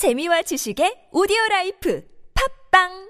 재미와 지식의 오디오 라이프. 팝빵